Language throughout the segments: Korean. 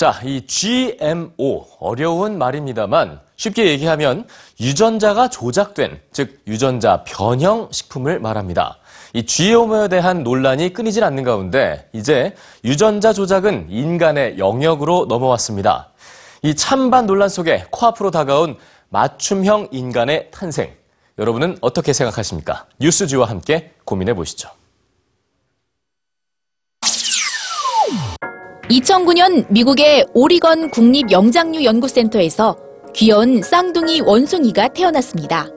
자, 이 GMO 어려운 말입니다만 쉽게 얘기하면 유전자가 조작된, 즉 유전자 변형 식품을 말합니다. 이 GMO에 대한 논란이 끊이질 않는 가운데 이제 유전자 조작은 인간의 영역으로 넘어왔습니다. 이 찬반 논란 속에 코앞으로 다가온 맞춤형 인간의 탄생. 여러분은 어떻게 생각하십니까? 뉴스지와 함께 고민해 보시죠. 2009년 미국의 오리건 국립 영장류 연구센터에서 귀여운 쌍둥이 원숭이가 태어났습니다.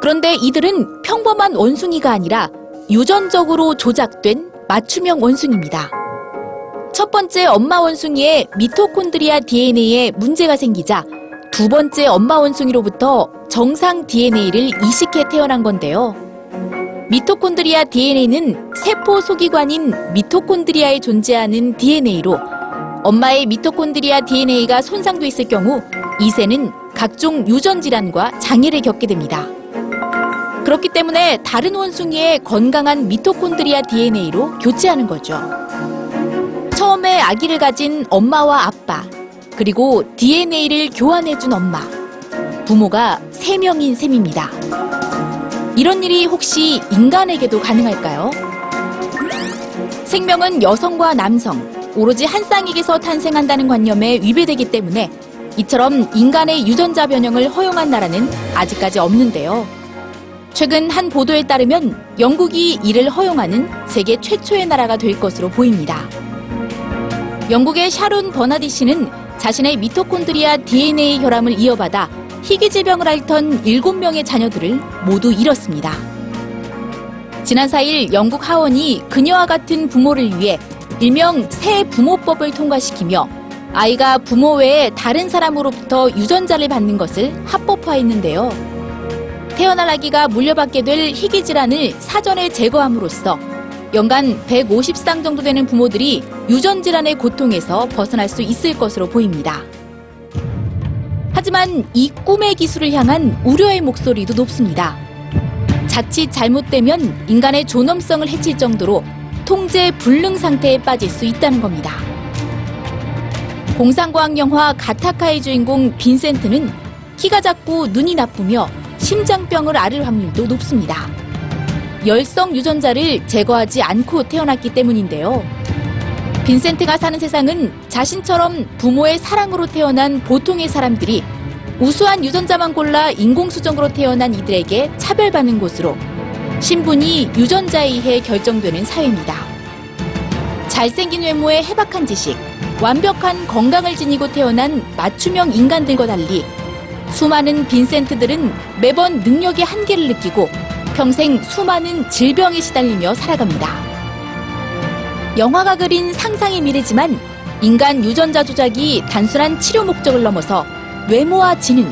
그런데 이들은 평범한 원숭이가 아니라 유전적으로 조작된 맞춤형 원숭이입니다. 첫 번째 엄마 원숭이의 미토콘드리아 DNA에 문제가 생기자 두 번째 엄마 원숭이로부터 정상 DNA를 이식해 태어난 건데요. 미토콘드리아 DNA는 세포 소기관인 미토콘드리아에 존재하는 DNA로 엄마의 미토콘드리아 DNA가 손상돼 있을 경우 이새는 각종 유전 질환과 장애를 겪게 됩니다. 그렇기 때문에 다른 원숭이의 건강한 미토콘드리아 DNA로 교체하는 거죠. 처음에 아기를 가진 엄마와 아빠, 그리고 DNA를 교환해준 엄마, 부모가 세명인 셈입니다. 이런 일이 혹시 인간에게도 가능할까요? 생명은 여성과 남성, 오로지 한 쌍에게서 탄생한다는 관념에 위배되기 때문에 이처럼 인간의 유전자 변형을 허용한 나라는 아직까지 없는데요. 최근 한 보도에 따르면 영국이 이를 허용하는 세계 최초의 나라가 될 것으로 보입니다. 영국의 샤론 버나디 씨는 자신의 미토콘드리아 DNA 혈함을 이어받아 희귀 질병을 앓던 7명의 자녀들을 모두 잃었습니다. 지난 4일 영국 하원이 그녀와 같은 부모를 위해 일명 새 부모법을 통과시키며 아이가 부모 외에 다른 사람으로부터 유전자를 받는 것을 합법화했는데요. 태어날 아기가 물려받게 될 희귀 질환을 사전에 제거함으로써 연간 150쌍 정도 되는 부모들이 유전 질환의 고통에서 벗어날 수 있을 것으로 보입니다. 하지만 이 꿈의 기술을 향한 우려의 목소리도 높습니다. 자칫 잘못되면 인간의 존엄성을 해칠 정도로 통제 불능 상태에 빠질 수 있다는 겁니다. 공상과학 영화 가타카의 주인공 빈센트는 키가 작고 눈이 나쁘며 심장병을 앓을 확률도 높습니다. 열성 유전자를 제거하지 않고 태어났기 때문인데요. 빈센트가 사는 세상은 자신처럼 부모의 사랑으로 태어난 보통의 사람들이 우수한 유전자만 골라 인공수정으로 태어난 이들에게 차별받는 곳으로 신분이 유전자에 의해 결정되는 사회입니다. 잘생긴 외모에 해박한 지식, 완벽한 건강을 지니고 태어난 맞춤형 인간들과 달리 수많은 빈센트들은 매번 능력의 한계를 느끼고 평생 수많은 질병에 시달리며 살아갑니다. 영화가 그린 상상의 미래지만 인간 유전자 조작이 단순한 치료 목적을 넘어서 외모와 지능,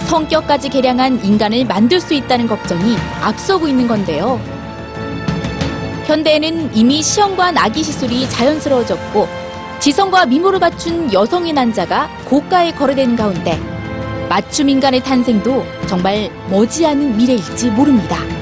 성격까지 개량한 인간을 만들 수 있다는 걱정이 앞서고 있는 건데요. 현대에는 이미 시험관 아기 시술이 자연스러워졌고 지성과 미모를 갖춘 여성의 난자가 고가에 거래되는 가운데 맞춤 인간의 탄생도 정말 머지않은 미래일지 모릅니다.